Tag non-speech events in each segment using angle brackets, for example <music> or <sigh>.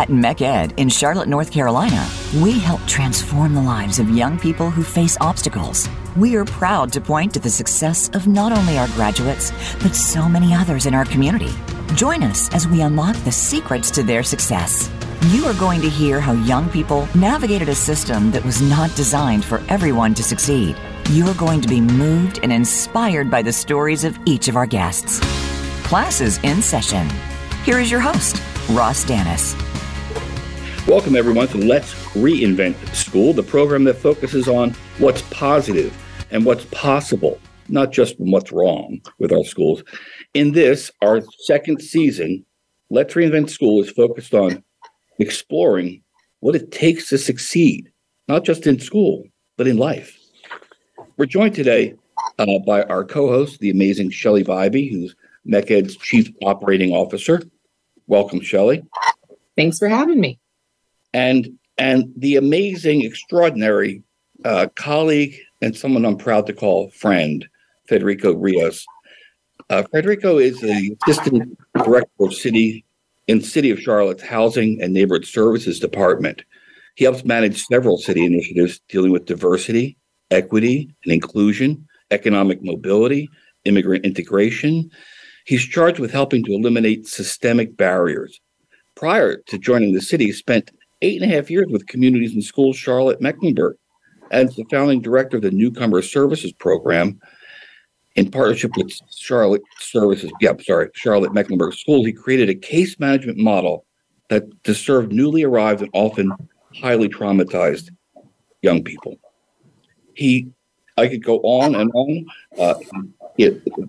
At MECED in Charlotte, North Carolina, we help transform the lives of young people who face obstacles. We are proud to point to the success of not only our graduates, but so many others in our community. Join us as we unlock the secrets to their success. You are going to hear how young people navigated a system that was not designed for everyone to succeed. You are going to be moved and inspired by the stories of each of our guests. Classes in session. Here is your host, Ross Danis. Welcome, everyone, to Let's Reinvent School, the program that focuses on what's positive and what's possible, not just what's wrong with our schools. In this, our second season, Let's Reinvent School is focused on exploring what it takes to succeed, not just in school, but in life. We're joined today uh, by our co host, the amazing Shelly Bybee, who's MECED's Chief Operating Officer. Welcome, Shelly. Thanks for having me and and the amazing, extraordinary uh, colleague and someone I'm proud to call friend, Federico Rios. Uh, Federico is the assistant director of city in City of Charlotte's Housing and Neighborhood Services Department. He helps manage several city initiatives dealing with diversity, equity, and inclusion, economic mobility, immigrant integration. He's charged with helping to eliminate systemic barriers. Prior to joining the city, he spent eight and a half years with Communities In Schools Charlotte Mecklenburg as the founding director of the Newcomer Services Program in partnership with Charlotte Services, yeah, sorry, Charlotte Mecklenburg Schools. He created a case management model that to serve newly arrived and often highly traumatized young people. He, I could go on and on. Uh,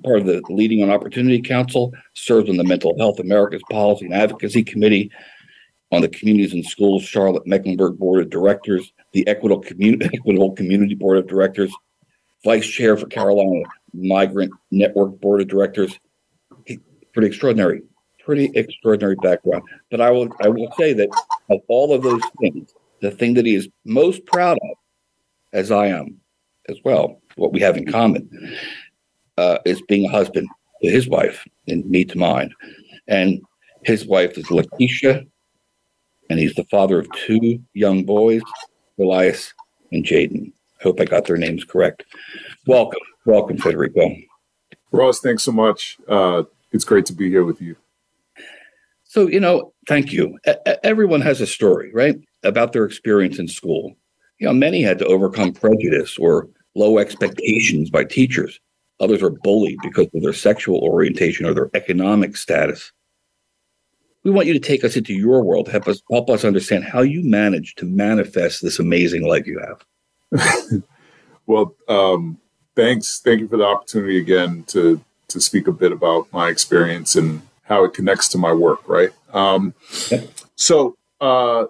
part of the Leading on Opportunity Council, serves on the Mental Health America's Policy and Advocacy Committee, on the Communities In Schools Charlotte Mecklenburg Board of Directors, the Equitable, Commun- <laughs> Equitable Community Board of Directors, Vice Chair for Carolina Migrant Network Board of Directors. Pretty extraordinary, pretty extraordinary background. But I will, I will say that of all of those things, the thing that he is most proud of, as I am as well, what we have in common, uh, is being a husband to his wife and me to mine. And his wife is Lakeisha and he's the father of two young boys, Elias and Jaden. I hope I got their names correct. Welcome, welcome, Federico. Ross, thanks so much. Uh, it's great to be here with you. So, you know, thank you. everyone has a story, right, about their experience in school. You know, many had to overcome prejudice or low expectations by teachers. Others were bullied because of their sexual orientation or their economic status we want you to take us into your world, help us help us understand how you manage to manifest this amazing life you have. <laughs> well, um, thanks. Thank you for the opportunity again to to speak a bit about my experience and how it connects to my work. Right. Um, So uh,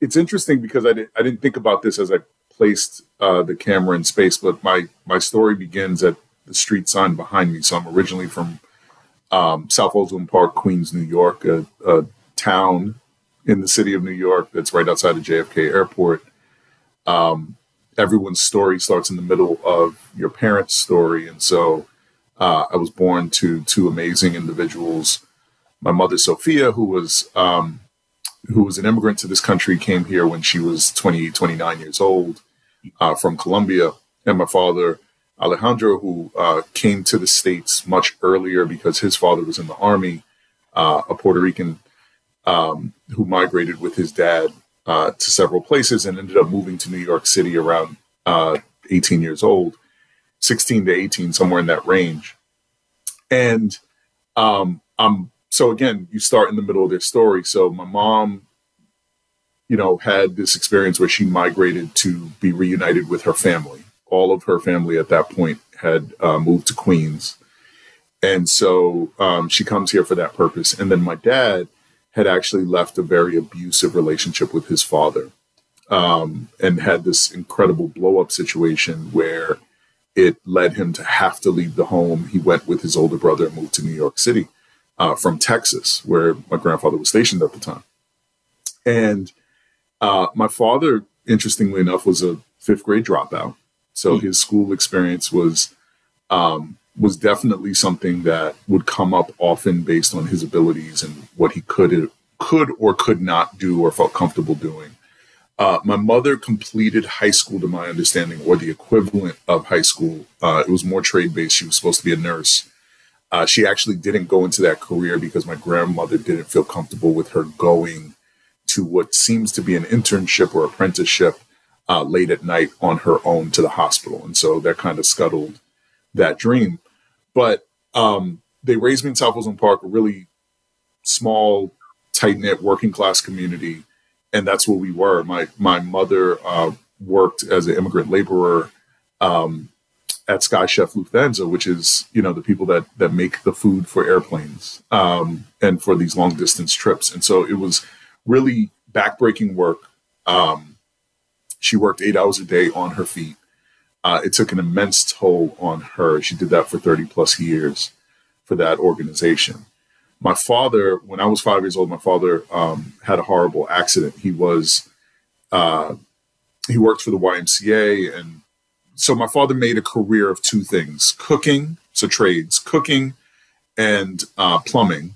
it's interesting because I didn't I didn't think about this as I placed uh, the camera in space, but my my story begins at the street sign behind me. So I'm originally from um, South Ozone Park, Queens, New York, a, a, town in the city of New York that's right outside of JFK Airport. Um, everyone's story starts in the middle of your parents' story, and so uh, I was born to two amazing individuals. My mother, Sophia, who was um, who was an immigrant to this country, came here when she was 20, 29 years old uh, from Colombia, and my father, Alejandro, who uh, came to the States much earlier because his father was in the army, uh, a Puerto Rican um, who migrated with his dad uh, to several places and ended up moving to New York City around uh, 18 years old, 16 to 18, somewhere in that range. And um, um, so again, you start in the middle of their story. So my mom, you know, had this experience where she migrated to be reunited with her family all of her family at that point had uh, moved to Queens. And so um, she comes here for that purpose. And then my dad had actually left a very abusive relationship with his father um, and had this incredible blow up situation where it led him to have to leave the home. He went with his older brother and moved to New York City uh, from Texas, where my grandfather was stationed at the time. And uh, my father, interestingly enough, was a fifth grade dropout. So mm-hmm. his school experience was um, was definitely something that would come up often based on his abilities and what he could could or could not do or felt comfortable doing. Uh, my mother completed high school, to my understanding, or the equivalent of high school. Uh, it was more trade based. She was supposed to be a nurse. Uh, she actually didn't go into that career because my grandmother didn't feel comfortable with her going to what seems to be an internship or apprenticeship uh, late at night on her own to the hospital. And so that kind of scuttled that dream. But um, they raised me in South Ozone Park, a really small, tight knit working class community and that's what we were. My my mother uh, worked as an immigrant laborer um, at Sky Chef Lufthansa, which is you know the people that that make the food for airplanes um, and for these long distance trips. And so it was really backbreaking work. Um, she worked eight hours a day on her feet. Uh, it took an immense toll on her. She did that for thirty plus years for that organization my father, when I was five years old, my father um, had a horrible accident. He was, uh, he worked for the YMCA. And so my father made a career of two things cooking, so trades, cooking and uh, plumbing.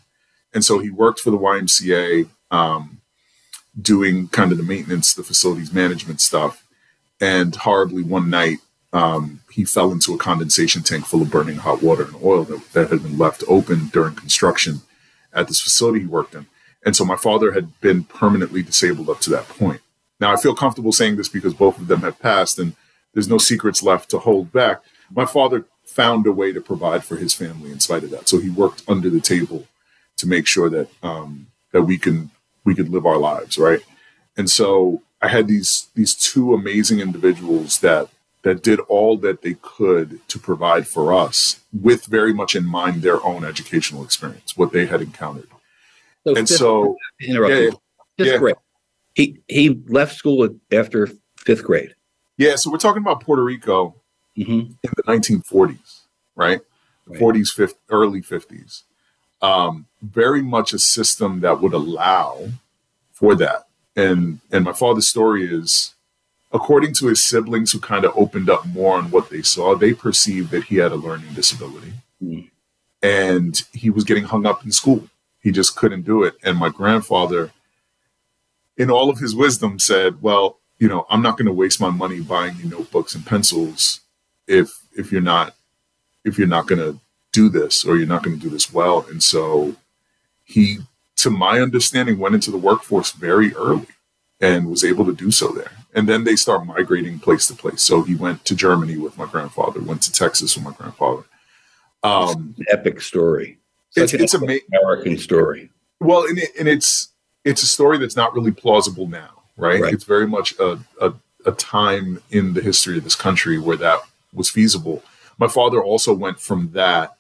And so he worked for the YMCA, um, doing kind of the maintenance, the facilities management stuff. And horribly, one night, um, he fell into a condensation tank full of burning hot water and oil that, that had been left open during construction at this facility he worked in. And so my father had been permanently disabled up to that point. Now I feel comfortable saying this because both of them have passed and there's no secrets left to hold back. My father found a way to provide for his family in spite of that. So he worked under the table to make sure that um, that we can we could live our lives, right? And so I had these these two amazing individuals that that did all that they could to provide for us with very much in mind their own educational experience, what they had encountered. So and so, interrupt yeah, fifth yeah. grade. He he left school after fifth grade. Yeah, so we're talking about Puerto Rico mm-hmm. in the 1940s, right? right. 40s, 50, early 50s. Um, very much a system that would allow for that. And and my father's story is according to his siblings who kind of opened up more on what they saw, they perceived that he had a learning disability. Mm. And he was getting hung up in school. He just couldn't do it. And my grandfather, in all of his wisdom, said, Well, you know, I'm not going to waste my money buying you notebooks and pencils if if you're not if you're not going to do this or you're not going to do this well. And so he, to my understanding, went into the workforce very early and was able to do so there. And then they start migrating place to place. So he went to Germany with my grandfather, went to Texas with my grandfather. Um, epic story. Such it's, it's an ama- American story. Well, and, it, and it's it's a story that's not really plausible now, right? right. It's very much a, a, a time in the history of this country where that was feasible. My father also went from that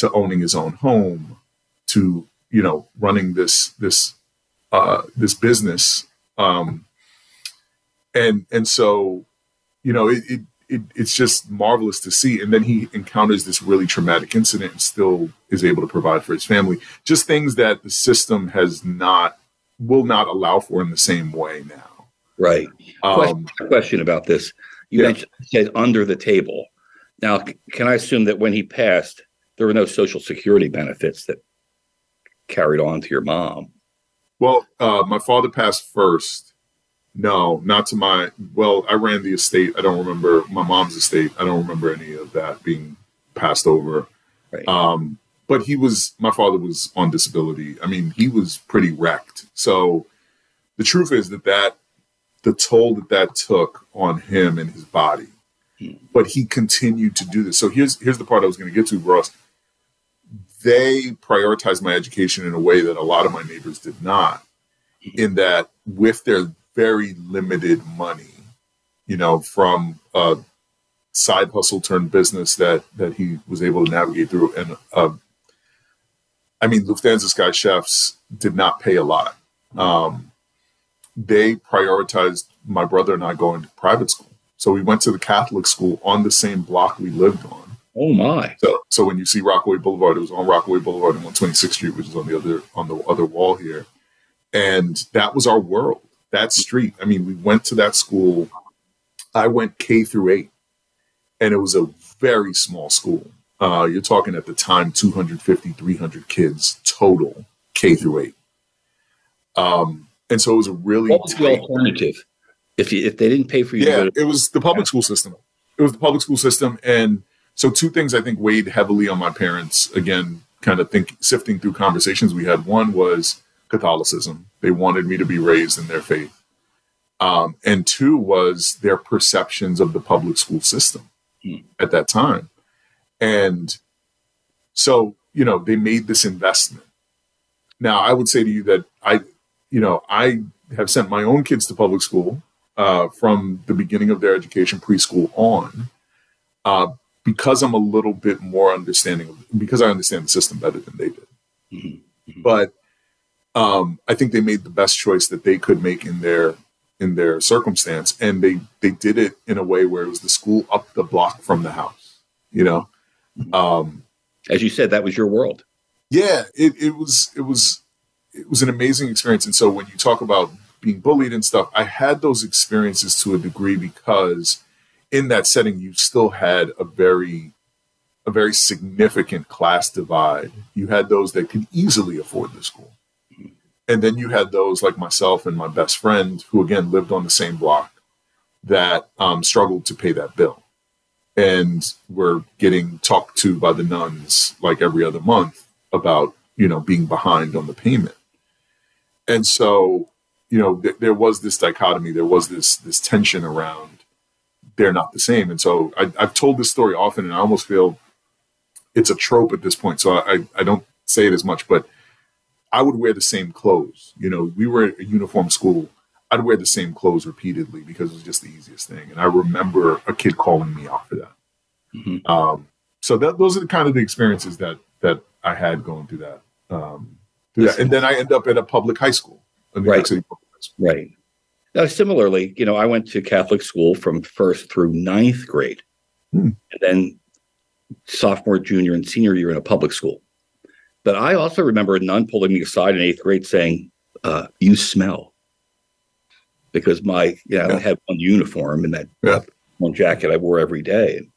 to owning his own home to you know running this this uh, this business um, and and so, you know, it, it, it it's just marvelous to see. And then he encounters this really traumatic incident and still is able to provide for his family. Just things that the system has not will not allow for in the same way now. Right. Um, question, question about this. You yeah. mentioned said under the table. Now, can I assume that when he passed, there were no social security benefits that carried on to your mom? Well, uh, my father passed first. No, not to my. Well, I ran the estate. I don't remember my mom's estate. I don't remember any of that being passed over. Right. Um, but he was. My father was on disability. I mean, he was pretty wrecked. So the truth is that that the toll that that took on him and his body. Hmm. But he continued to do this. So here's here's the part I was going to get to, Ross they prioritized my education in a way that a lot of my neighbors did not, in that with their very limited money, you know, from a side hustle turned business that that he was able to navigate through. And uh, I mean, Lufthansa Sky Chefs did not pay a lot. Um, they prioritized my brother and I going to private school. So we went to the Catholic school on the same block we lived on. Oh my! So, so when you see Rockaway Boulevard, it was on Rockaway Boulevard and 126th Street, which is on the other on the other wall here, and that was our world. That street. I mean, we went to that school. I went K through eight, and it was a very small school. Uh, you're talking at the time 250, 300 kids total K through eight. Um, and so it was a really what was the alternative? If you, if they didn't pay for you, yeah, to it was the public school system. It was the public school system, and so two things I think weighed heavily on my parents. Again, kind of think sifting through conversations we had. One was Catholicism; they wanted me to be raised in their faith, um, and two was their perceptions of the public school system Hmm. at that time, and so you know they made this investment. Now, I would say to you that I, you know, I have sent my own kids to public school uh, from the beginning of their education, preschool on, uh, because I'm a little bit more understanding of because I understand the system better than they did. Mhm. Mhm. But um, I think they made the best choice that they could make in their in their circumstance, and they they did it in a way where it was the school up the block from the house. You know, um, as you said, that was your world. yeah, it, it was it was it was an amazing experience. And so when you talk about being bullied and stuff, I had those experiences to a degree because in that setting you still had a very a very significant class divide. You had those that could easily afford the school. And then you had those like myself and my best friend who again lived on the same block that um, struggled to pay that bill and were getting talked to by the nuns like every other month about you know being behind on the payment and so you know th- there was this dichotomy there was this this tension around they're not the same and so I, i've told this story often and i almost feel it's a trope at this point so I, I don't say it as much but i would wear the same clothes you know we were a uniform school i'd wear the same clothes repeatedly because it was just the easiest thing and i remember a kid calling me out for that Mhm. um, so that those are the kind of the experiences that that I had going through that. Um, through that. And then I end up at a public high school, a New York Right. City public high school. Right. Now, similarly, you know, I went to Catholic school from first through ninth grade, Hmm. and then sophomore, junior, and senior year in a public school. But I also remember a nun pulling me aside in eighth grade saying, uh, "You smell," because my, you know, Yeah. I had one uniform and that Yeah. one jacket I wore every day. And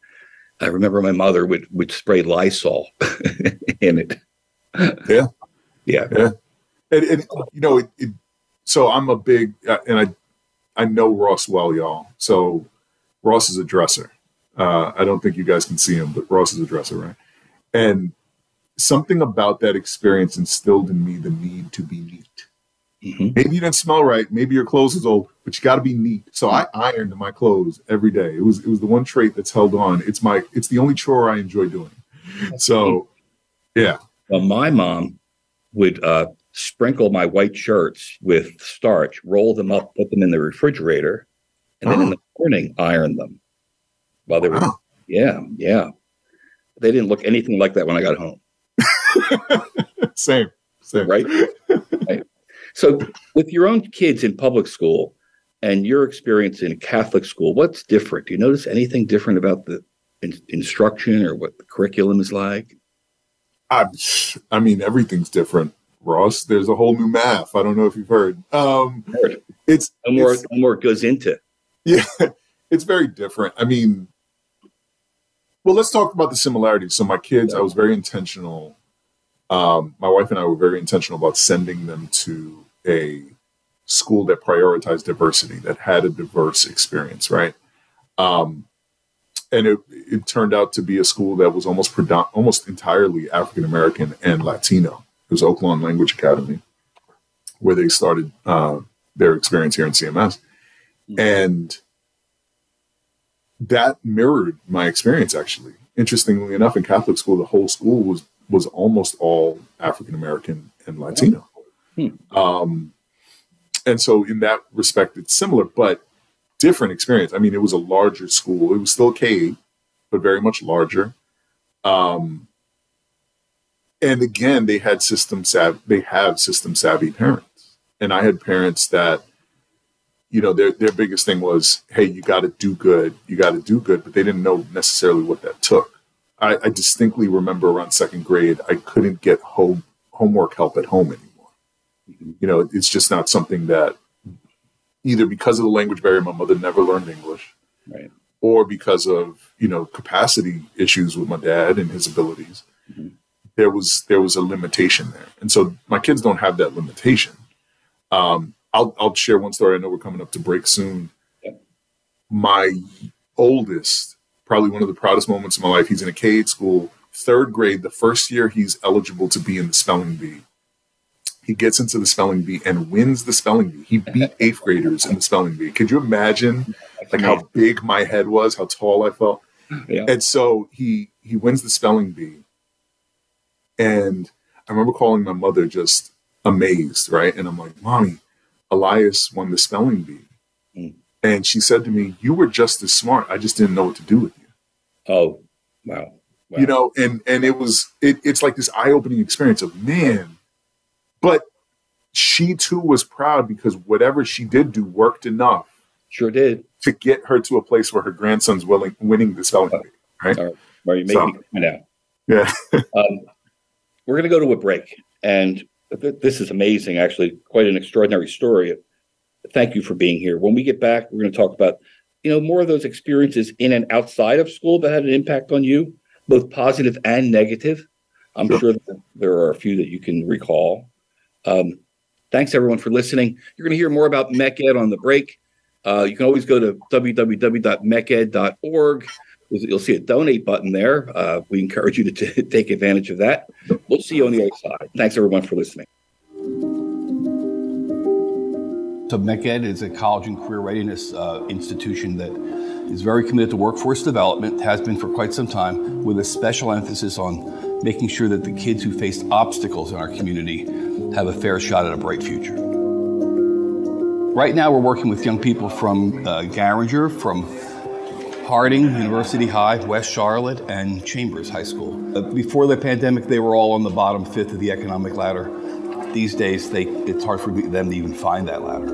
I remember my mother would would spray Lysol <laughs> in it. Yeah. yeah, And, and you know, it, it, so I'm a big, uh, and I I know Ross well, y'all. So Ross is a dresser. Uh, I don't think you guys can see him, but Ross is a dresser, right? And something about that experience instilled in me the need to be neat. Mhm. Maybe you didn't smell right. Maybe your clothes is old, but you got to be neat. So I ironed my clothes every day. It was it was the one trait that's held on. It's my it's the only chore I enjoy doing. So yeah, Well, my mom would uh, sprinkle my white shirts with starch, roll them up, put them in the refrigerator, and then in the <gasps> morning iron them. While they were, Wow. yeah, yeah. They didn't look anything like that when I got home, <laughs> same same. right? right. So, with your own kids in public school and your experience in Catholic school, what's different? Do you notice anything different about the in- instruction or what the curriculum is like? I, I mean, everything's different, Ross. There's a whole new math. I don't know if you've heard. Um, it's No more, it's- no more goes into. yeah, <laughs> it's very different. I mean, well, let's talk about the similarities. So, my kids, I was very intentional. Um, my wife and I were very intentional about sending them to a school that prioritized diversity, that had a diverse experience, right? Um, and it, it turned out to be a school that was almost predom- almost entirely African American and Latino. Was Oaklawn Language Academy, where they started uh, their experience here in CMS, and that mirrored my experience. Actually, interestingly enough, in Catholic school, the whole school was was almost all African American and Latino. Hmm. Um, and so, in that respect, it's similar, but different experience. I mean, it was a larger school. It was still K, but very much larger. Um, and again, they had system savvy. They have system savvy parents, and I had parents that, you know, their their biggest thing was, hey, you got to do good. You got to do good, but they didn't know necessarily what that took. I, I distinctly remember around second grade, I couldn't get home homework help at home anymore. You know, it's just not something that either because of the language barrier, my mother never learned English, Right. or because of you know capacity issues with my dad and his abilities, Mhm. There was there was a limitation there, and so my kids don't have that limitation. Um, I'll I'll share one story. I know we're coming up to break soon. My oldest, probably one of the proudest moments of my life. He's in a K eight school, third grade. The first year he's eligible to be in the spelling bee. He gets into the spelling bee and wins the spelling bee. He beat <laughs> eighth graders in the spelling bee. Could you imagine like how big my head was, how tall I felt? Yeah. And so he he wins the spelling bee. And I remember calling my mother just amazed, right? And I'm like, Mommy, Elias won the spelling bee. Mm. And she said to me, You were just as smart. I just didn't know what to do with you. Oh, wow. wow. You know, and and it was it, it's like this eye-opening experience of man. But she too was proud because whatever she did do worked enough sure did. to get her to a place where her grandson's willing winning the spelling bee. Right? All right. Well, you made So- me now. Yeah. Um, we're going to go to a break, and th- this is amazing. Actually, quite an extraordinary story. Thank you for being here. When we get back, we're going to talk about you know more of those experiences in and outside of school that had an impact on you, both positive and negative. I'm Sure. sure that there are a few that you can recall. Um, thanks everyone for listening. You're going to hear more about MECED on the break. Uh, you can always go to www.meced.org. You'll see a donate button there. Uh, we encourage you to t- <laughs> take advantage of that. We'll see you on the other side. Thanks everyone for listening. So MECED is a college and career readiness uh, institution that is very committed to workforce development, has been for quite some time, with a special emphasis on making sure that the kids who face obstacles in our community have a fair shot at a bright future. Right now, we're working with young people from uh, Garinger, from Harding, University High, West Charlotte, and Chambers High School. Uh, before the pandemic, they were all on the bottom fifth of the economic ladder. These days, they, it's hard for them to even find that ladder.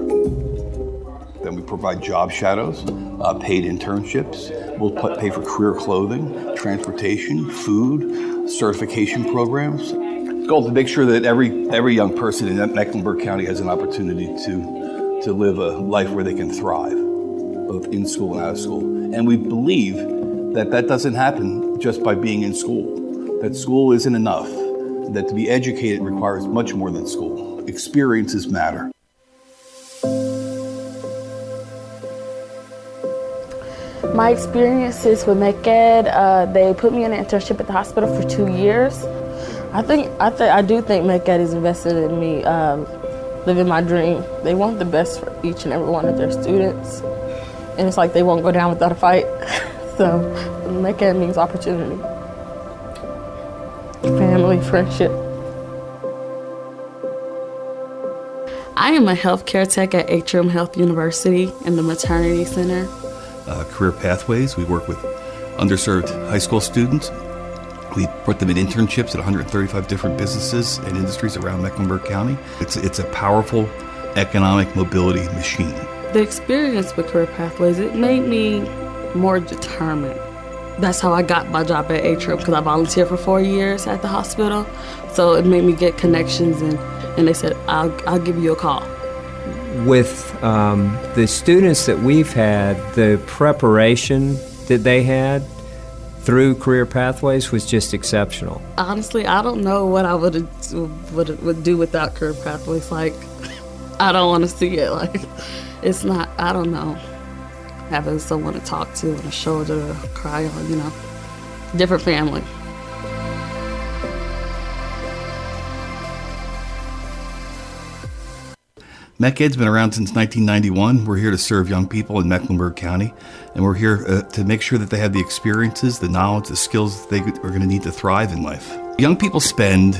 Then we provide job shadows, uh, paid internships. We'll put, pay for career clothing, transportation, food, certification programs. The goal to make sure that every every young person in Mecklenburg County has an opportunity to to live a life where they can thrive, both in school and out of school. And we believe that that doesn't happen just by being in school. That school isn't enough. That to be educated requires much more than school. Experiences matter. My experiences with MECED, uh, they put me in an internship at the hospital for two years. I think I think I do think MECED is invested in me um, living my dream. They want the best for each and every one of their students, and it's like they won't go down without a fight. <laughs> so MECED means opportunity, family, friendship. I am a healthcare tech at Atrium Health University in the Maternity Center. uh, career pathways. We work with underserved high school students. We put them in internships at 135 different businesses and industries around Mecklenburg County. It's, it's a powerful economic mobility machine. The experience with Career Pathways, it made me more determined. That's how I got my job at Atrium because I volunteered for four years at the hospital. So it made me get connections and, and they said, I'll, I'll give you a call. with um, the students that we've had, the preparation that they had through career pathways was just exceptional. Honestly, I don't know what I would would would do without Career Pathways. Like, <laughs> I don't want to see it. Like, it's not. I don't know. Having someone to talk to and a shoulder to cry on, you know, different family. MECED's been around since 1991. We're here to serve young people in Mecklenburg County, and we're here uh, to make sure that they have the experiences, the knowledge, the skills that they are going to need to thrive in life. Young people spend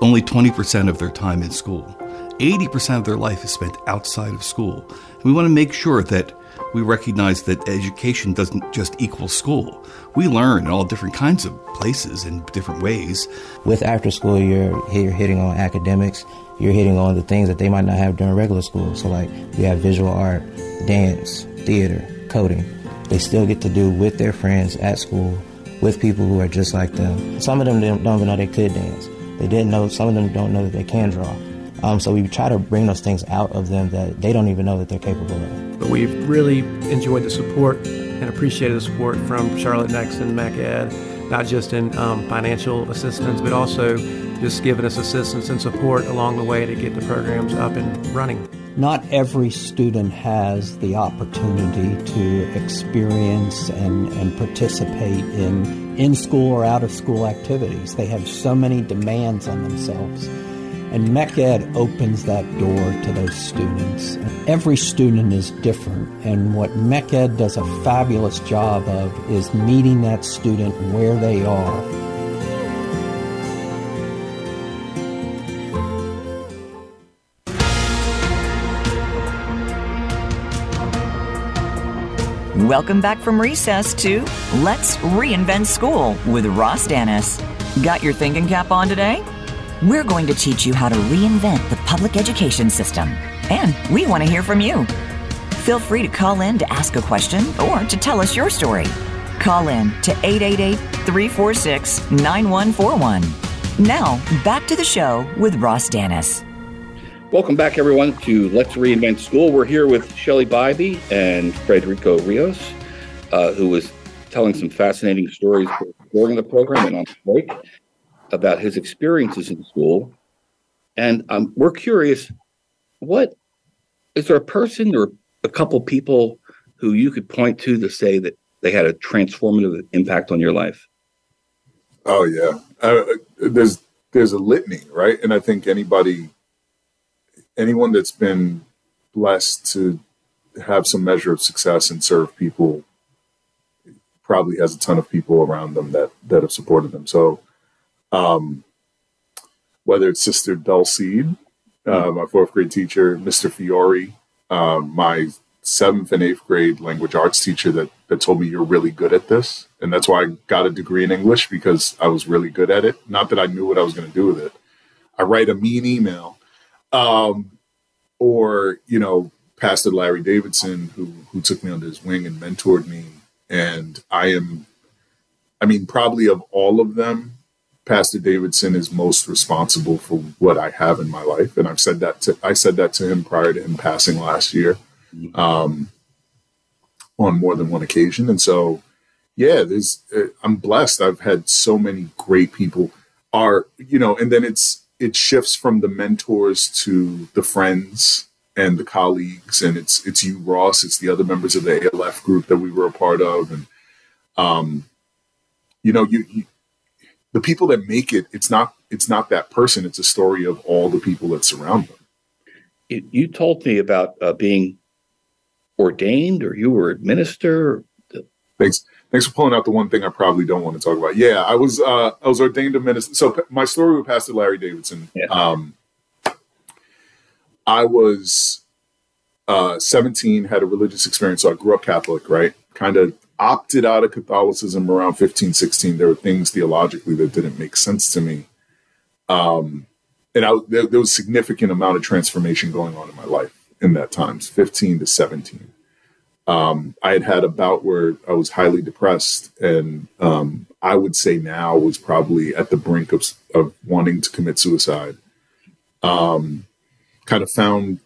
only 20% of their time in school. 80% of their life is spent outside of school. And we want to make sure that we recognize that education doesn't just equal school. We learn in all different kinds of places and different ways. With after school, you're you're hitting on academics. You're hitting on the things that they might not have during regular school. So like we have visual art, dance, theater, coding. They still get to do with their friends at school, with people who are just like them. Some of them don't don't even know they could dance. They didn't know. Some of them don't know that they can draw. Um, so we try to bring those things out of them that they don't even know that they're capable of. But we've really enjoyed the support and appreciated the support from Charlotte Next and MECED, not just in um, financial assistance, but also just giving us assistance and support along the way to get the programs up and running. Not every student has the opportunity to experience and, and participate in in school or out of school activities. They have so many demands on themselves. And MECED opens that door to those students. Every student is different, and what MECED does a fabulous job of is meeting that student where they are. Welcome back from recess to Let's Reinvent School with Ross Danis. Got your thinking cap on today? We're going to teach you how to reinvent the public education system. And we want to hear from you. Feel free to call in to ask a question or to tell us your story. Call in to 888 346 9141. Now, back to the show with Ross Danis. Welcome back, everyone, to Let's Reinvent School. We're here with Shelly Bybee and Federico Rios, uh, who was telling some fascinating stories during the program and on break about his experiences in school. And um, we're curious what is there a person or a couple people who you could point to to say that they had a transformative impact on your life? Oh yeah, uh, there's there's a litany, right? And I think anybody, anyone that's been blessed to have some measure of success and serve people, probably has a ton of people around them that that have supported them. So um, whether it's Sister Dulcide, uh, my fourth grade teacher, Mr. Fiore, um, my seventh and eighth grade language arts teacher that, that told me you're really good at this. And that's why I got a degree in English because I was really good at it. Not that I knew what I was going to do with it. I write a mean email. Um, or, you know, Pastor Larry Davidson, who, who took me under his wing and mentored me. And I am, I mean, probably of all of them, Pastor Davidson is most responsible for what I have in my life, and I've said that to I said that to him prior to him passing last year, um, on more than one occasion. And so, yeah, there's uh, I'm blessed. I've had so many great people. Are you know, and then it's it shifts from the mentors to the friends and the colleagues, and it's it's you, Ross. It's the other members of the ALF group that we were a part of, and um, you know, you, you the people that make it it's not it's not that person. It's a story of all the people that surround them. You, you told me about uh, being ordained or you were a minister. Thanks. Thanks for pulling out the one thing i probably don't want to talk about. Yeah i was uh i was ordained a minister. So my story with pastor larry davidson yeah. um i was uh 17 had a religious experience so i grew up catholic right? Kind of opted out of Catholicism around 15, 16. There were things theologically that didn't make sense to me. Um, and I, there, there, was significant amount of transformation going on in my life in that times, 15 to 17. Um, I had had a bout where I was highly depressed, and um, I would say now was probably at the brink of, of wanting to commit suicide. Um, kind of found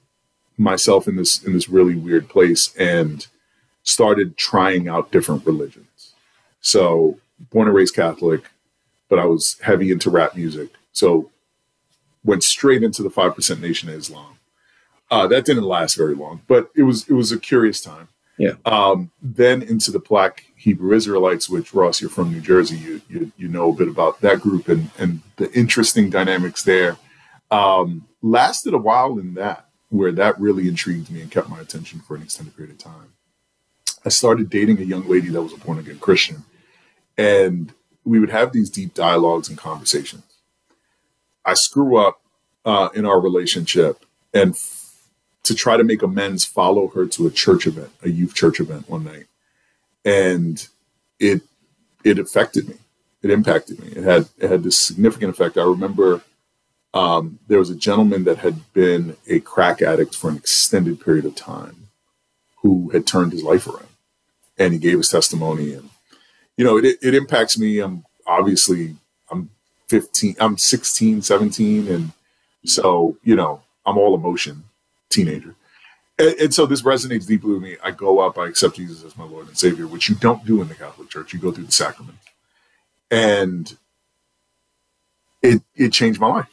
myself in this in this really weird place, and started trying out different religions. So, born and raised Catholic, but I was heavy into rap music. So, went straight into the 5% Nation of Islam. Uh, that didn't last very long, but it was it was a curious time. Yeah. Um, then into the Black Hebrew Israelites, which Ross, you're from New Jersey, you you, you know a bit about that group and and the interesting dynamics there. Um, lasted a while in that, where that really intrigued me and kept my attention for an extended period of time. I started dating a young lady that was a born again Christian. And we would have these deep dialogues and conversations. I screw up uh, in our relationship and f- to try to make amends, follow her to a church event, a youth church event one night. And it, it affected me. It impacted me. It had, it had this significant effect. I remember um, there was a gentleman that had been a crack addict for an extended period of time who had turned his life around and he gave his testimony and you know it, it impacts me i'm obviously i'm 15 i'm 16 17 and so you know i'm all emotion teenager and, and, so this resonates deeply with me i go up i accept jesus as my lord and savior which you don't do in the catholic church you go through the sacrament and it it changed my life.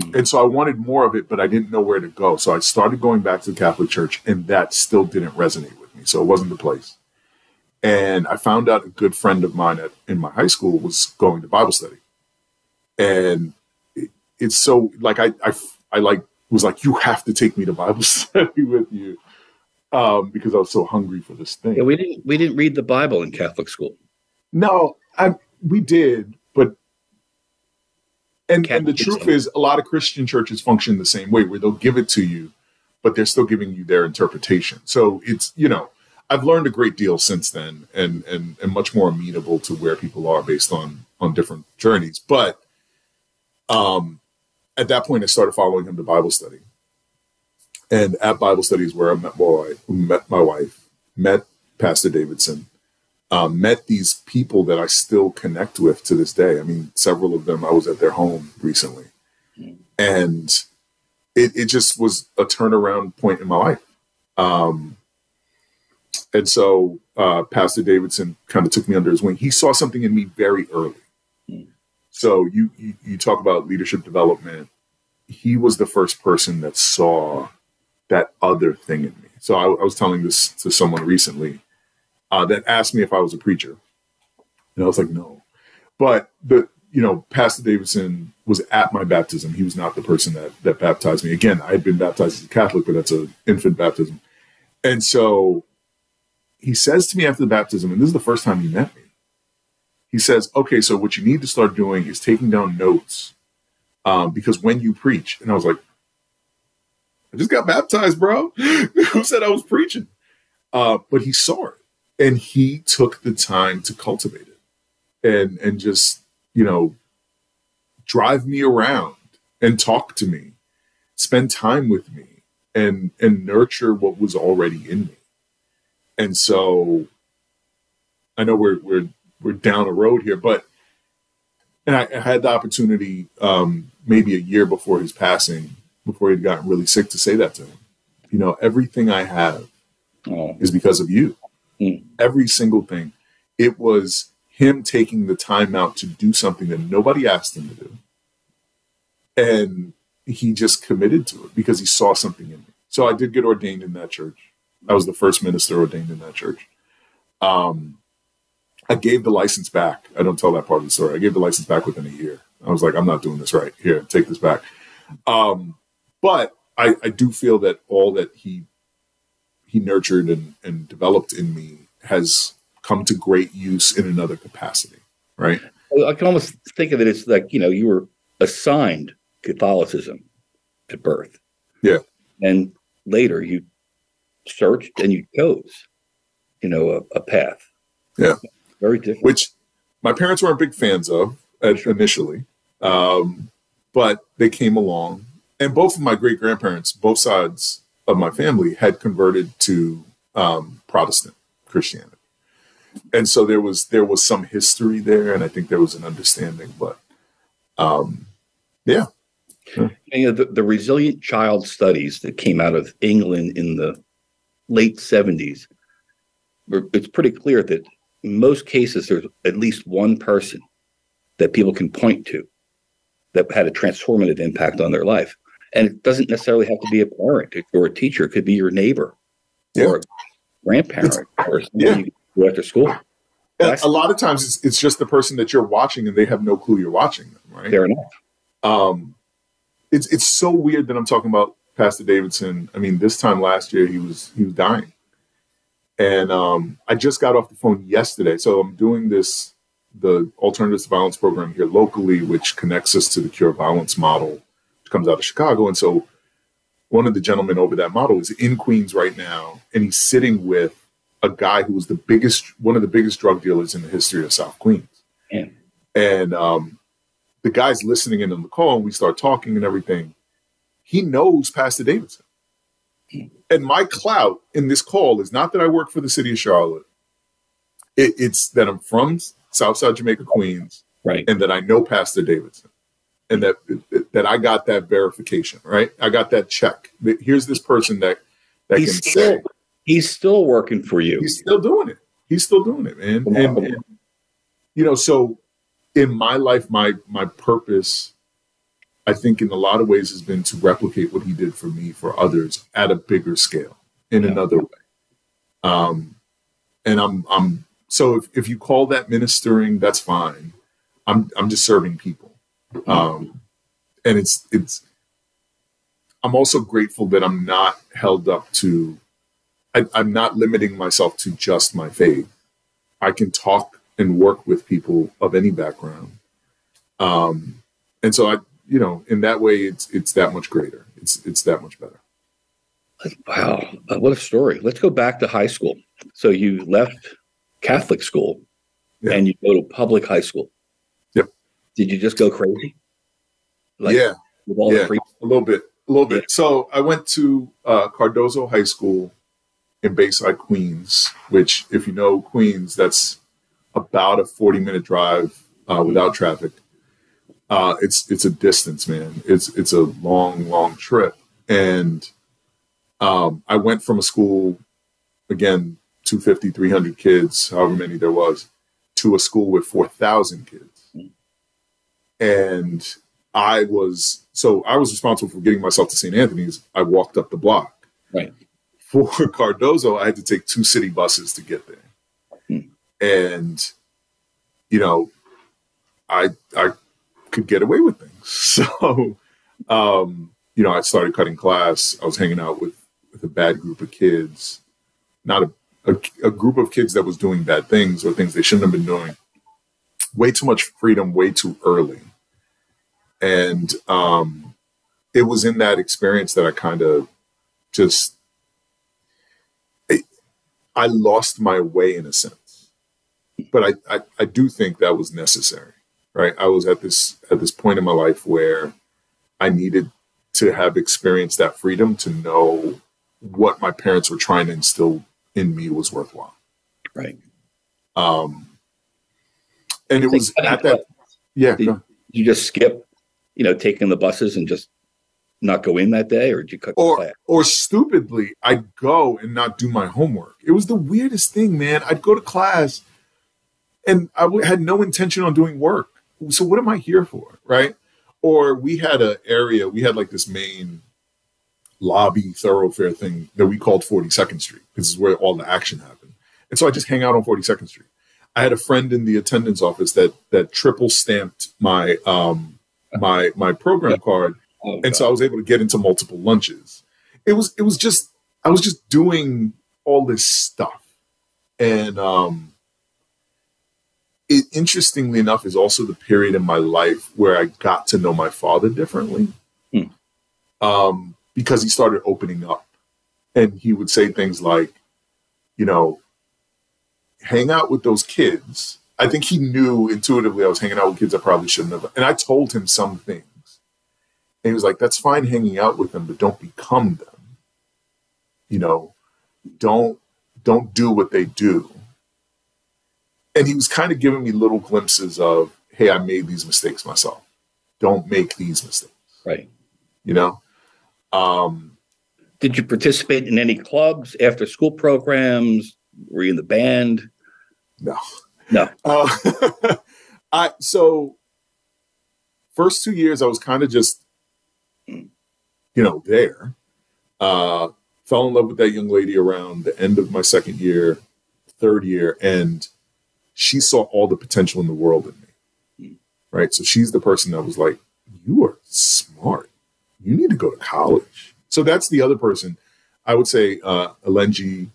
Mm-hmm. And so I wanted more of it, but I didn't know where to go. So I started going back to the Catholic Church, and that still didn't resonate with me. So it wasn't the place. And I found out a good friend of mine at, in my high school was going to Bible study. And it, it's so like I, I I like was like, you have to take me to Bible <laughs> study with you. Um, because I was so hungry for this thing. Yeah, we didn't we didn't read the Bible in Catholic school. No, I we did, but and, and the truth is a lot of Christian churches function the same way where they'll give it to you, but they're still giving you their interpretation. So it's you know, I've learned a great deal since then and and and much more amenable to where people are based on on different journeys. But um at that point I started following him to Bible study. And at Bible studies where I met my wife, met my wife, met Pastor Davidson, um, met these people that I still connect with to this day. I mean, several of them I was at their home recently, and it, it just was a turnaround point in my life. Um, and so uh, Pastor Davidson kind of took me under his wing. He saw something in me very early. So you, you you talk about leadership development. He was the first person that saw that other thing in me. So I, I was telling this to someone recently uh, that asked me if I was a preacher, and I was like, no. But the you know, Pastor Davidson was at my baptism. He was not the person that that baptized me. Again, I had been baptized as a Catholic, but that's an infant baptism. And so he says to me after the baptism, and this is the first time he met me. He says, "Okay, so what you need to start doing is taking down notes, um, because when you preach." And I was like, "I just got baptized, bro. <laughs> Who said I was preaching?" Uh, but he saw it, and he took the time to cultivate it, and and just you know drive me around and talk to me, spend time with me, and and nurture what was already in me. And so I know we're we're we're down a road here, but and I, I had the opportunity um, maybe a year before his passing, before he'd gotten really sick, to say that to him. You know, everything I have is because of you. Every single thing. It was him taking the time out to do something that nobody asked him to do. And he just committed to it because he saw something in me. So I did get ordained in that church. I was the first minister ordained in that church. Um, I gave the license back. I don't tell that part of the story. I gave the license back within a year. I was like, I'm not doing this right. Here, take this back. Um, but I, I do feel that all that he he nurtured and, and developed in me has come to great use in another capacity. Right. I can almost think of it as like you know you were assigned Catholicism at birth, Yeah. and later you searched and you chose, you know, a, a path. Yeah. Very different. Which my parents weren't big fans of initially, um, but they came along. And both of my great grandparents, both sides of my family, had converted to um, Protestant Christianity, and so there was there was some history there, and I think there was an understanding. But um, yeah, And, you know, the, the resilient child studies that came out of England in the late 70s, it's pretty clear that in most cases there's at least one person that people can point to that had a transformative impact on their life. And it doesn't necessarily have to be a parent or a teacher, it could be your neighbor or a grandparent or Yeah. you after school. A lot of times it's, it's just the person that you're watching, and they have no clue you're watching them. Right. Fair enough. Um, it's it's so weird that I'm talking about Pastor Davidson. I mean, this time last year he was he was dying, and um, I just got off the phone yesterday. So I'm doing this the alternatives to violence program here locally, which connects us to the Cure Violence model, which comes out of Chicago. And so one of the gentlemen over that model is in Queens right now, and he's sitting with a guy who was the biggest one of the biggest drug dealers in the history of South Queens. Yeah. And um, the guy's listening in on the call, and we start talking and everything. He knows Pastor Davidson. And my clout in this call is not that I work for the city of Charlotte. It, it's that I'm from Southside Jamaica, Queens, right? And that I know Pastor Davidson, and that that I got that verification, right? I got that check. Here's this person that that He's can still, say he's still working for you. he's still doing it. He's still doing it, man. And, and you know, so in my life, my my purpose I think in a lot of ways has been to replicate what he did for me for others at a bigger scale in yeah. another way. Um, and I'm I'm so if, if you call that ministering, that's fine. I'm I'm just serving people. Um, and it's it's I'm also grateful that I'm not held up to I, I'm not limiting myself to just my faith. I can talk and work with people of any background. Um, and so I, you know, in that way, it's it's that much greater. It's it's that much better. Wow, uh, what a story! Let's go back to high school. So you left Catholic school, yeah. and you go to public high school. Yep. Did you just go crazy? Like, yeah, yeah, a little bit, a little bit. So I went to uh, Cardozo High School in Bayside, Queens. Which, if you know Queens, that's about a forty-minute drive uh, without traffic. Uh, it's it's a distance, man. It's it's a long, long trip, and um, I went from a school again 250 300 kids however many there was to a school with 4000 kids. And i was so i was responsible for getting myself to st anthony's. I walked up the block. Right. For <laughs> cardozo i had to take two city buses to get there. Hmm. and you know i i could get away with things. <laughs> So um you know i started cutting class. I was hanging out with with a bad group of kids. Not a a, a group of kids that was doing bad things or things they shouldn't have been doing. Way too much freedom, way too early. And um, it was in that experience that I kind of just I lost my way in a sense, but I, I, I do think that was necessary, right? I was at this at this point in my life where I needed to have experienced that freedom to know what my parents were trying to instill in me was worthwhile. Right. Um, and it was at that. Yeah. Did you just skip, you know, taking the buses and just not go in that day, or did you cut or class? or stupidly, I'd go and not do my homework. It was the weirdest thing, man. I'd go to class, and I had no intention on doing work. So what am I here for, right? Or we had an area, we had like this main lobby thoroughfare thing that we called 42nd Street. This is where all the action happened. And so I just hang out on 42nd Street. I had a friend in the attendance office that that triple stamped my um my my program card. Oh, and so I was able to get into multiple lunches. It was it was just I was just doing all this stuff. And um it interestingly enough is also the period in my life where I got to know my father differently. Hmm. Um because he started opening up. And he would say things like, you know, hang out with those kids. I think he knew intuitively I was hanging out with kids I probably shouldn't have. And I told him some things. And he was like, that's fine hanging out with them, but don't become them. You know, don't don't do what they do. And he was kind of giving me little glimpses of, hey, I made these mistakes myself. Don't make these mistakes. Right. You know? Um, Did you participate in any clubs, after school programs? Were you in the band? No, no. Uh, <laughs> I so first two years I was kind of just you know there. Uh, fell in love with that young lady around the end of my second year, third year, and she saw all the potential in the world in me. Right, so she's the person that was like, "You are smart you need to go to college. So that's the other person. I would say uh, Alenji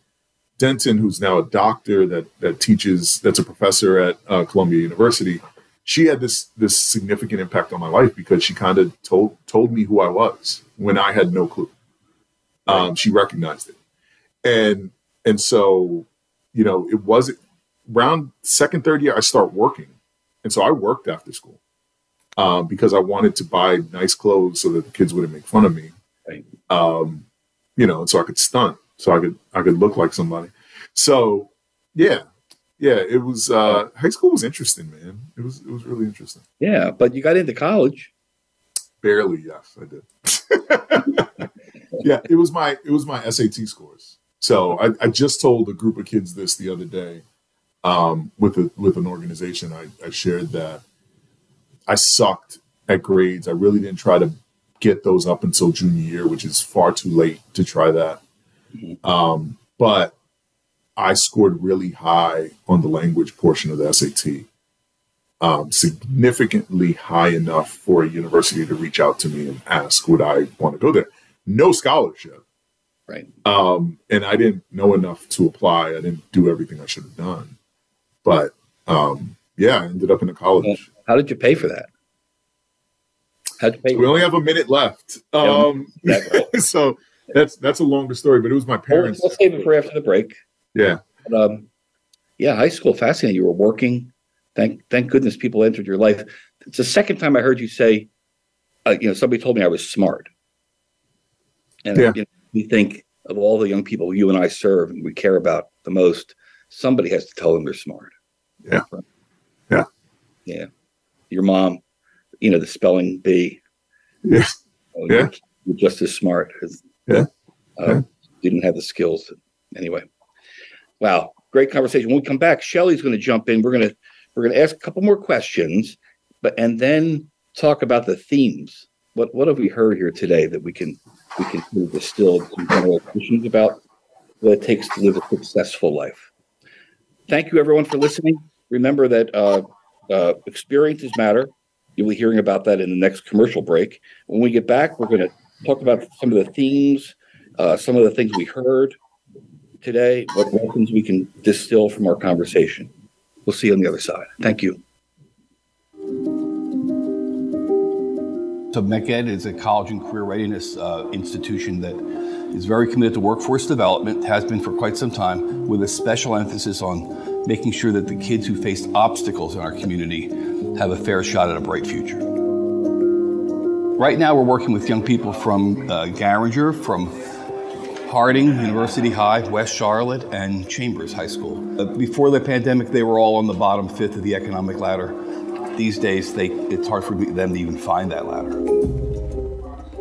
Denton, who's now a doctor that that teaches, that's a professor at uh, Columbia University. She had this this significant impact on my life because she kind of told told me who I was when I had no clue. Um, she recognized it, and and so you know it wasn't around second third year I start working, and so I worked after school uh, because I wanted to buy nice clothes so that the kids wouldn't make fun of me. Um, you know, so I could stunt, so I could I could look like somebody. So yeah, yeah, it was uh, high school was interesting, man. It was it was really interesting. Yeah, but you got into college. Barely, yes, I did. <laughs> yeah, it was my it was my SAT scores. So I, I just told a group of kids this the other day um, with a, with an organization. I, I shared that I sucked at grades. I really didn't try to get those up until junior year, which is far too late to try that. Um, but I scored really high on the language portion of the SAT, um, significantly high enough for a university to reach out to me and ask would I want to go there. No scholarship, Right. um, and I didn't know enough to apply. I didn't do everything I should have done, but um, yeah, I ended up in a college. How did you pay for that? How'd you pay? We only have a minute left, um, <laughs> so that's that's a longer story. But it was my parents. we'll save it for after the break. Yeah, But, um, yeah, high school, fascinating. You were working. Thank thank goodness people entered your life. It's the second time I heard you say, uh, you know, somebody told me I was smart. And Yeah. you know, we think of all the young people you and I serve and we care about the most, somebody has to tell them they're smart. Yeah. Yeah. Yeah. Your mom, you know, the spelling bee. Yeah. Oh, Yeah. You're, you're just as smart as Yeah. uh, Yeah. didn't have the skills. Anyway. Wow. Great conversation. When we come back, Shelly's going to jump in. We're going to we're going to ask a couple more questions, but and then talk about the themes. What what have we heard here today that we can we can distill some general questions about what it takes to live a successful life. Thank you everyone for listening. Remember that uh, uh, experiences matter. You'll be hearing about that in the next commercial break. When we get back, we're going to talk about some of the themes, uh, some of the things we heard today, what lessons we can distill from our conversation. We'll see you on the other side. Thank you. So MeckEd is a college and career readiness uh, institution that is very committed to workforce development, has been for quite some time, with a special emphasis on making sure that the kids who face obstacles in our community have a fair shot at a bright future. Right now, we're working with young people from uh, Garinger, from Harding, University High, West Charlotte, and Chambers High School. Uh, before the pandemic, they were all on the bottom fifth of the economic ladder. These days, they, it's hard for them to even find that ladder.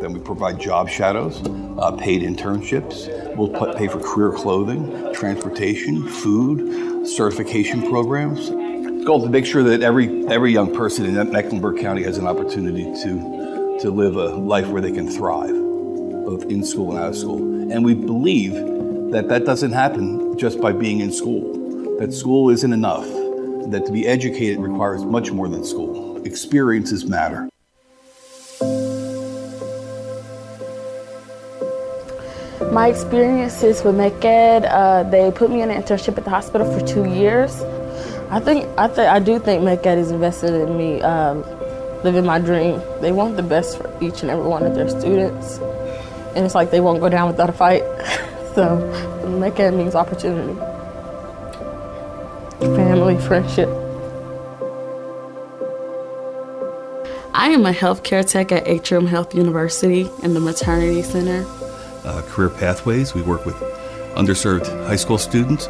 Then we provide job shadows, uh, paid internships. We'll pay for career clothing, transportation, food, certification programs. The goal to make sure that every every young person in Mecklenburg County has an opportunity to to live a life where they can thrive, both in school and out of school. And we believe that that doesn't happen just by being in school. That school isn't enough. That to be educated requires much more than school. Experiences matter. My experiences with MeckEd, uh, they put me in an internship at the hospital for two years. I think I think I do think MeckEd is invested in me um, living my dream. They want the best for each and every one of their students, and it's like they won't go down without a fight. <laughs> so MeckEd means opportunity, family, friendship. I am a healthcare tech at Atrium Health University in the Maternity Center. Uh, career pathways. We work with underserved high school students.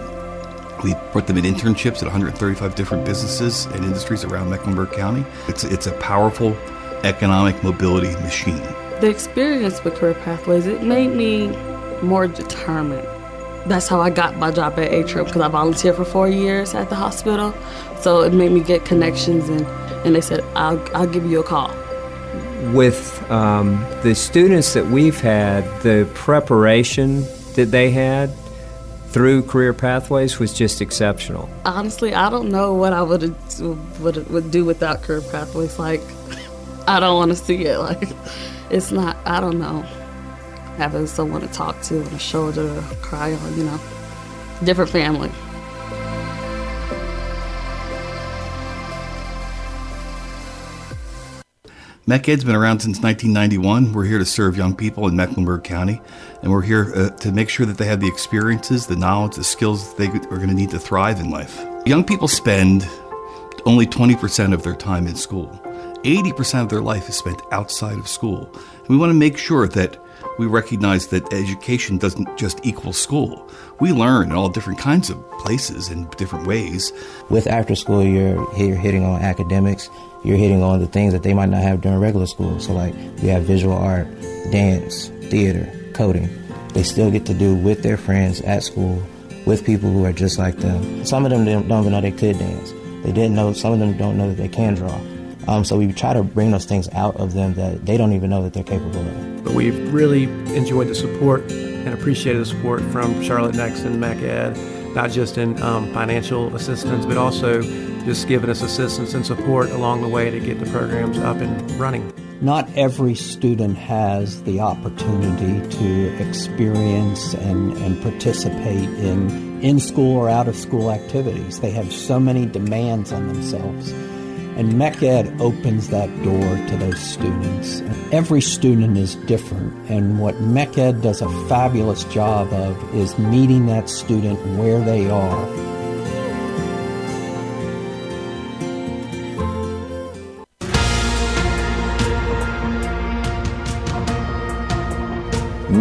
We put them in internships at 135 different businesses and industries around Mecklenburg County. It's, it's a powerful economic mobility machine. The experience with Career Pathways, it made me more determined. That's how I got my job at Atrium because I volunteered for four years at the hospital. So it made me get connections and, and they said, I'll, I'll give you a call. With um, the students that we've had, the preparation that they had through career pathways was just exceptional. Honestly, I don't know what I would would would do without career pathways. Like, I don't want to see it. Like, it's not. I don't know. Having someone to talk to and a shoulder to cry on. You know, different family. MeckEd's been around since 1991. We're here to serve young people in Mecklenburg County, and we're here uh, to make sure that they have the experiences, the knowledge, the skills that they are going to need to thrive in life. Young people spend only 20% of their time in school. 80% of their life is spent outside of school. And we want to make sure that we recognize that education doesn't just equal school. We learn in all different kinds of places and different ways. With after school, you're, you're hitting on academics, you're hitting on the things that they might not have during regular school. So, like, we have visual art, dance, theater, coding. They still get to do with their friends at school, with people who are just like them. Some of them don't even know they could dance. They didn't know, some of them don't know that they can draw. Um, so we try to bring those things out of them that they don't even know that they're capable of. But we've really enjoyed the support and appreciated the support from Charlotte Next and MeckEd, not just in um, financial assistance, but also just giving us assistance and support along the way to get the programs up and running. Not every student has the opportunity to experience and, and participate in in school or out of school activities. They have so many demands on themselves. And MeckEd opens that door to those students. Every student is different, and what MeckEd does a fabulous job of is meeting that student where they are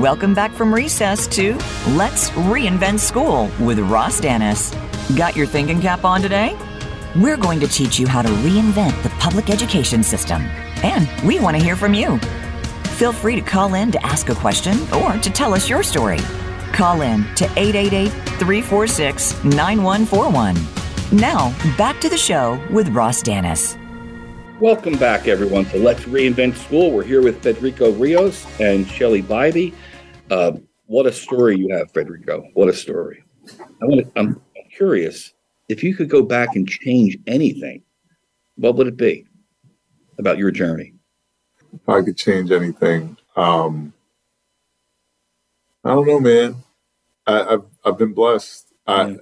Welcome back from recess to Let's Reinvent School with Ross Dennis. Got your thinking cap on today? We're going to teach you how to reinvent the public education system. And we want to hear from you. Feel free to call in to ask a question or to tell us your story. Call in to 888 346 9141. Now, back to the show with Ross Dennis. Welcome back, everyone, to Let's Reinvent School. We're here with Federico Rios and Shelly Bybee. Uh, what a story you have, Federico. What a story. I I'm curious if you could go back and change anything, what would it be about your journey? If I could change anything, um, I don't know, man. I, have I've been blessed. I,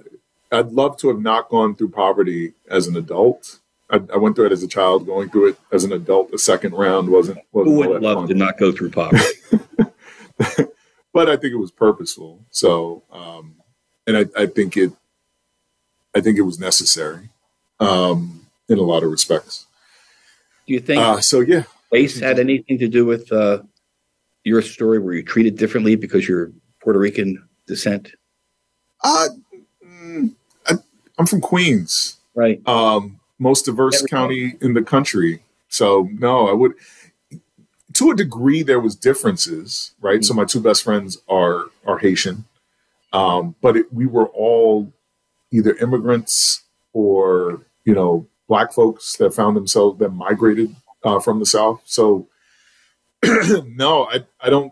I'd love to have not gone through poverty as an adult. I, I, went through it as a child. Going through it as an adult, the second round wasn't. wasn't Who would love fun. to not go through poverty? <laughs> <laughs> but I think it was purposeful. So, um, and I, I, think it, I think it was necessary, um, in a lot of respects. Do you think? Uh, so yeah, race had anything to do with uh, your story? Were you treated differently because you're Puerto Rican descent? Uh, mm, I, am from Queens, right? Um, most diverse county in the country. So no, I would. To a degree, there was differences, right? Mm-hmm. So my two best friends are are Haitian, um, but it, we were all either immigrants or you know black folks that found themselves that migrated uh, from the south. So <clears throat> no, I I don't.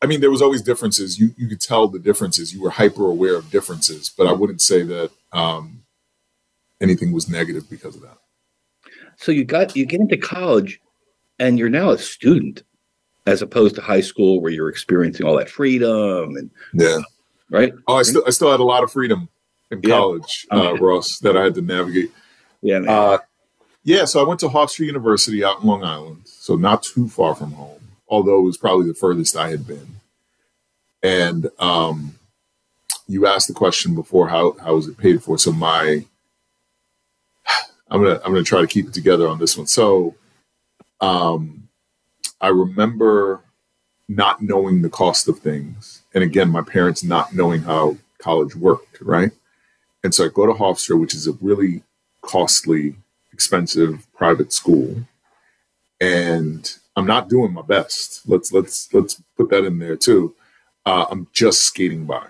I mean, there was always differences. You you could tell the differences. You were hyper aware of differences, but I wouldn't say that um, anything was negative because of that. So you got you get into college, and you're now a student, as opposed to high school where you're experiencing all that freedom and yeah, right. Oh, I still I still had a lot of freedom in yeah. college, uh, Ross, that I had to navigate. Yeah, uh, yeah. So I went to Hofstra University out in Long Island, so not too far from home, although it was probably the furthest I had been. And um, you asked the question before, how how was it paid for? So my <sighs> I'm gonna I'm gonna try to keep it together on this one. So, um, I remember not knowing the cost of things, and again, my parents not knowing how college worked, right? And so I go to Hofstra, which is a really costly, expensive private school, and I'm not doing my best. Let's let's let's put that in there too. Uh, I'm just skating by.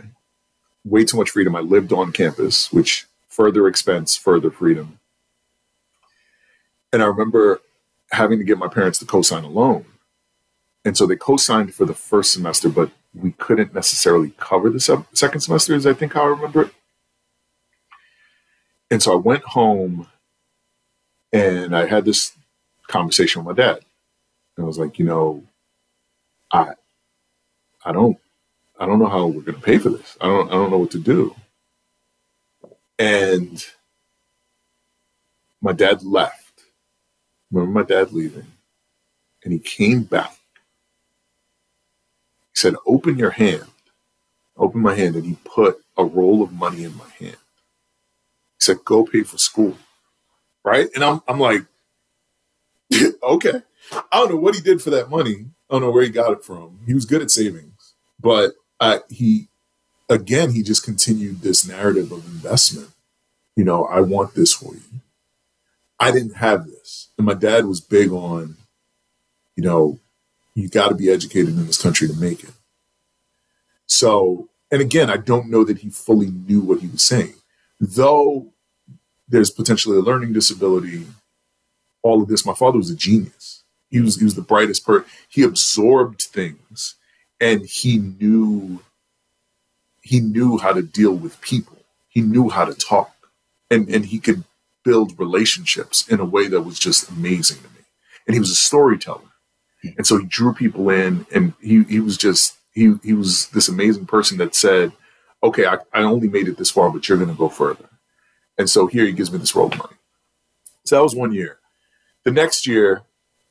Way too much freedom. I lived on campus, which further expense, further freedom. And I remember having to get my parents to co-sign a loan. And so they co-signed for the first semester, but we couldn't necessarily cover the se- second semester, as I think how I remember it. And so I went home and I had this conversation with my dad. And I was like, you know, I I don't I don't know how we're gonna pay for this. I don't I don't know what to do. And my dad left remember my dad leaving, and he came back. He said, Open your hand. Open my hand. And he put a roll of money in my hand. He said, Go pay for school. Right? And I'm, I'm like, <laughs> Okay. I don't know what he did for that money. I don't know where he got it from. He was good at savings, but I, he, again, he just continued this narrative of investment. You know, I want this for you. I didn't have this. And my dad was big on, you know, you got to be educated in this country to make it. So, and again, I don't know that he fully knew what he was saying. Though there's potentially a learning disability, all of this. My father was a genius. He was he was the brightest person. He absorbed things, and he knew he knew how to deal with people. He knew how to talk, and and he could build relationships in a way that was just amazing to me. And he was a storyteller, and so he drew people in, and he he was just he he was this amazing person that said, "Okay, I, I only made it this far, but you're going to go further." And so here he gives me this road money. So that was one year. The next year,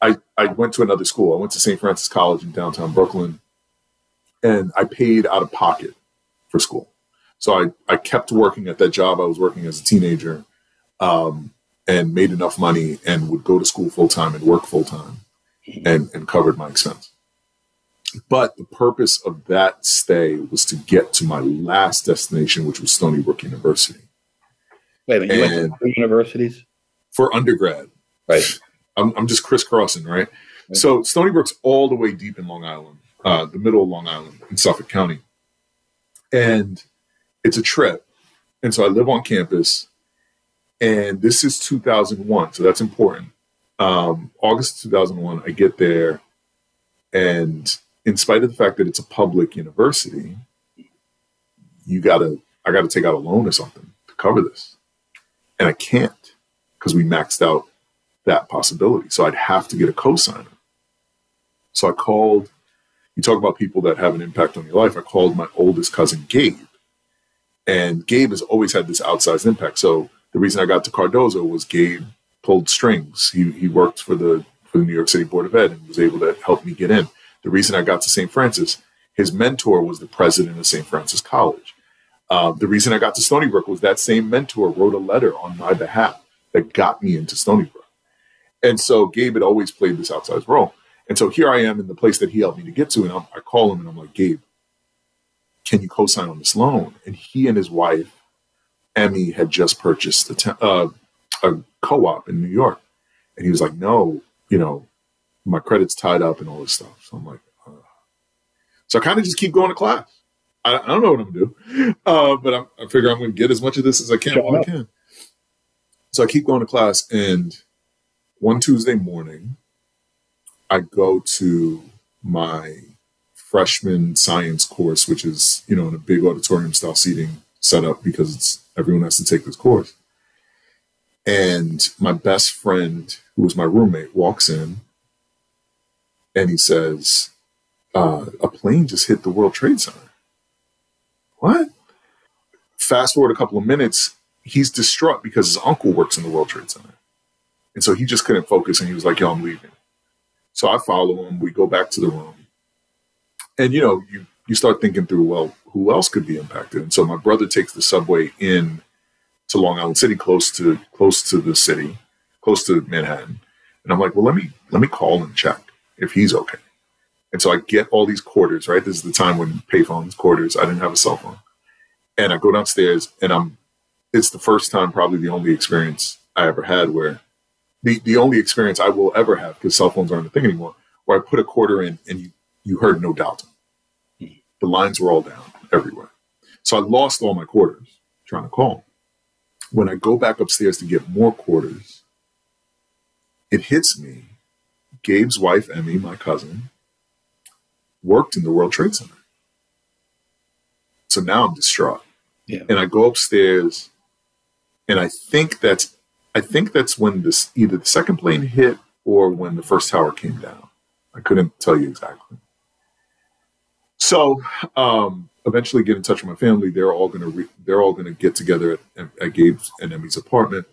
I, I went to another school. I went to St. Francis College in downtown Brooklyn, and I paid out of pocket for school. So I, I kept working at that job I was working as a teenager um, and made enough money and would go to school full time and work full time and, and covered my expense. But the purpose of that stay was to get to my last destination, which was Stony Brook University. Wait a minute, you went to universities? for undergrad. Right. I'm, I'm just crisscrossing, right? So Stony Brook's all the way deep in Long Island, uh, the middle of Long Island in Suffolk County. And it's a trip. And so I live on campus. And this is 2001. So that's important. Um, August 2001, I get there. And in spite of the fact that it's a public university, you gotta, I gotta take out a loan or something to cover this. And I can't because we maxed out that possibility. So I'd have to get a cosigner. So I called, you talk about people that have an impact on your life. I called my oldest cousin, Gabe. And Gabe has always had this outsized impact. So the reason I got to Cardozo was Gabe pulled strings. He, he worked for the, for the New York City Board of Ed and was able to help me get in. The reason I got to St. Francis, his mentor was the president of St. Francis College. Uh, the reason I got to Stony Brook was that same mentor wrote a letter on my behalf that got me into Stony Brook. And so Gabe had always played this outsized role. And so here I am in the place that he helped me to get to. And I'm, I call him and I'm like, Gabe, can you co-sign on this loan? And he and his wife, Emmy, had just purchased uh, a co-op in New York. And he was like, no, you know, my credit's tied up and all this stuff. So I'm like, uh. so I kind of just keep going to class. I, I don't know what I'm gonna do, uh, but I'm, I figure I'm going to get as much of this as I can while I can. So I keep going to class, and one Tuesday morning, I go to my freshman science course, which is you know in a big auditorium style seating setup because it's everyone has to take this course. And my best friend, who was my roommate, walks in, and he says, uh, "A plane just hit the World Trade Center." What? Fast forward a couple of minutes, he's distraught because his uncle works in the World Trade Center. And so he just couldn't focus and he was like, yo, I'm leaving. So I follow him. We go back to the room. And, you know, you, you start thinking through, well, who else could be impacted? And so my brother takes the subway in to Long Island City, close to close to the city, close to Manhattan. And I'm like, well, let me let me call and check if he's okay. And so I get all these quarters, right? This is the time when payphones, quarters, I didn't have a cell phone. And I go downstairs and I'm it's the first time, probably the only experience I ever had where the, the only experience I will ever have, because cell phones aren't a thing anymore, where I put a quarter in and you, you heard no doubt. The lines were all down everywhere. So I lost all my quarters trying to call. When I go back upstairs to get more quarters, it hits me. Gabe's wife, Emmy, my cousin, worked in the World Trade Center. So now I'm distraught. Yeah. And I go upstairs and I think that's I think that's when this either the second plane hit or when the first tower came down. I couldn't tell you exactly. So um, eventually get in touch with my family. They're all gonna re- they're all gonna get together at, at Gabe's and Emmy's apartment.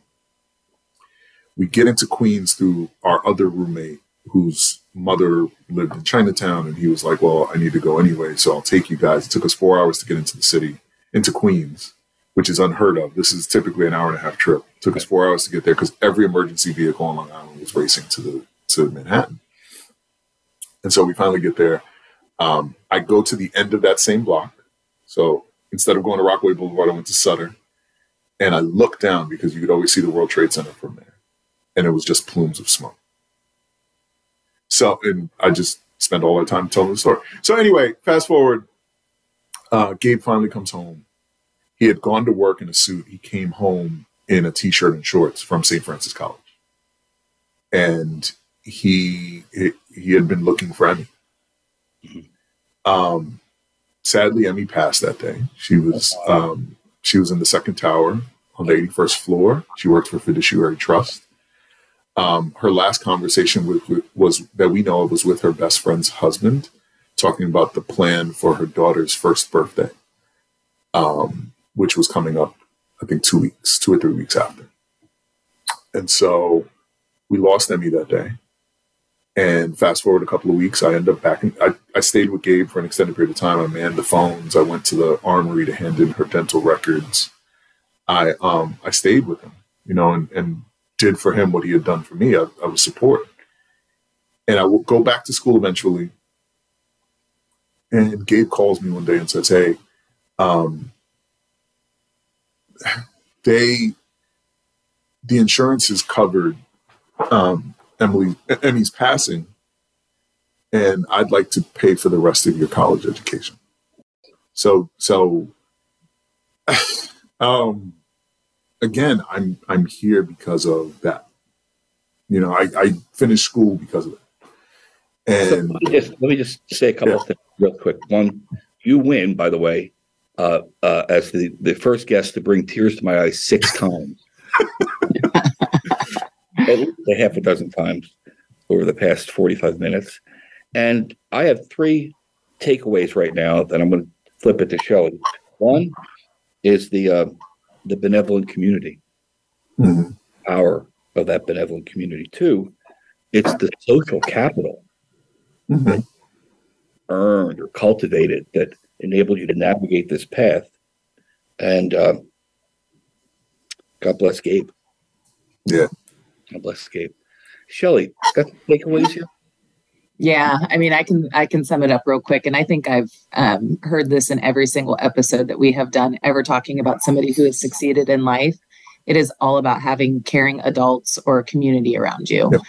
We get into Queens through our other roommate whose mother lived in Chinatown, and he was like, "Well, I need to go anyway, so I'll take you guys." It took us four hours to get into the city, into Queens, which is unheard of. This is typically an hour and a half trip. It took us four hours to get there because every emergency vehicle on Long Island was racing to the to Manhattan. And so we finally get there. Um, I go to the end of that same block. So instead of going to Rockaway Boulevard, I went to Sutter, and I looked down because you could always see the World Trade Center from there, and it was just plumes of smoke. So, and I just spent all that time telling the story. So anyway, fast forward, uh, Gabe finally comes home. He had gone to work in a suit. He came home in a t-shirt and shorts from St. Francis College. and he he had been looking for Emmy. Um, sadly, Emmy passed that day. She was um, she was in the second tower on the 81st floor. She worked for Fiduciary Trust. Um, her last conversation with, was that we know of was with her best friend's husband, talking about the plan for her daughter's first birthday, um, which was coming up, I think, two weeks, two or three weeks after. And so we lost Emmy that day. And fast forward a couple of weeks, I end up back. In, I, I stayed with Gabe for an extended period of time. I manned the phones. I went to the armory to hand in her dental records. I um I stayed with him, you know, and, and did for him what he had done for me. I, I was supported. And I will go back to school eventually. And Gabe calls me one day and says, Hey, um, they, the insurance has covered um, Emily, Emmy's passing, and I'd like to pay for the rest of your college education. So, so, <sighs> um, again, I'm I'm here because of that. You know, I, I finished school because of it. And so let, me just, let me just say a couple yeah. of things real quick. One, you win, by the way, uh, uh, as the, the first guest to bring tears to my eyes six <laughs> times. At least a half a dozen times over the past 45 minutes. And I have three takeaways right now that I'm going to flip it to Shelley. One is the uh, the benevolent community, mm-hmm. power of that benevolent community. Two, it's the social capital mm-hmm. earned or cultivated that enabled you to navigate this path. And uh, God bless Gabe. Yeah. God bless Gabe. Shelley, got takeaways here? Yeah, I mean, I can I can sum it up real quick, and I think I've um, heard this in every single episode that we have done ever talking about somebody who has succeeded in life. It is all about having caring adults or community around you. Yep.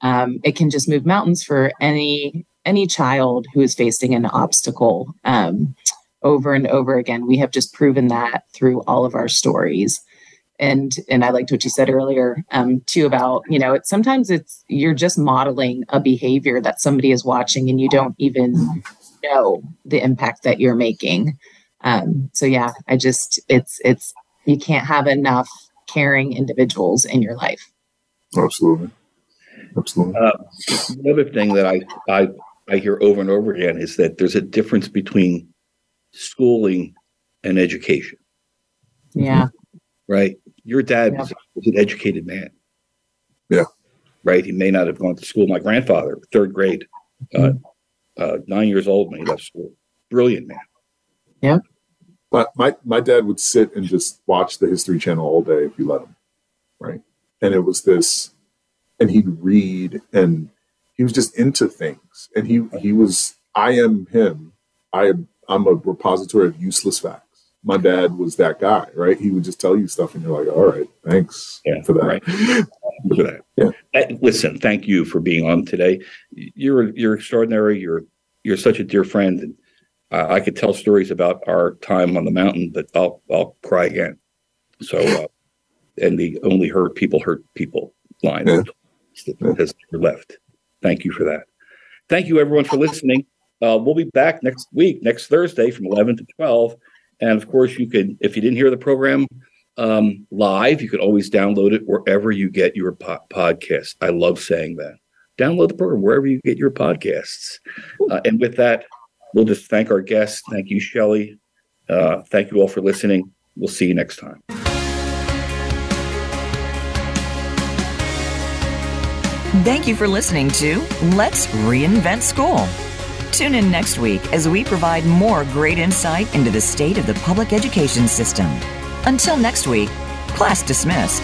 Um, it can just move mountains for any any child who is facing an obstacle um, over and over again. We have just proven that through all of our stories and and I liked what you said earlier um, too about you know it's sometimes it's you're just modeling a behavior that somebody is watching and you don't even know the impact that you're making. Um, so yeah, I just it's it's you can't have enough caring individuals in your life. Absolutely, absolutely. Uh, another thing that I I I hear over and over again is that there's a difference between schooling and education. Yeah. Right your dad yeah. was, was, an educated man. Yeah. Right. He may not have gone to school. My grandfather, third grade, uh, mm-hmm. uh, nine years old when he left school. Brilliant man. Yeah. My, my my dad would sit and just watch the History Channel all day if you let him. Right. And it was this, and he'd read and he was just into things. And he he was I am him. I am I'm a repository of useless facts my dad was that guy, right? He would just tell you stuff, and you're like, "All right, thanks yeah, for that." Right. <laughs> for that. Yeah. Listen, thank you for being on today. You're you're extraordinary. You're you're such a dear friend, and uh, I could tell stories about our time on the mountain, but I'll I'll cry again. So, uh, <laughs> and the only hurt people hurt people line yeah. has left. Thank you for that. Thank you, everyone, for listening. Uh, we'll be back next week, next Thursday from 11 to 12. And of course, you could, if you didn't hear the program um, live, you could always download it wherever you get your po- podcast. I love saying that. Download the program wherever you get your podcasts. Uh, and with that, we'll just thank our guests. Thank you, Shelley. Uh, thank you all for listening. We'll see you next time. Thank you for listening to Let's Reinvent School. Tune in next week as we provide more great insight into the state of the public education system. Until next week, class dismissed.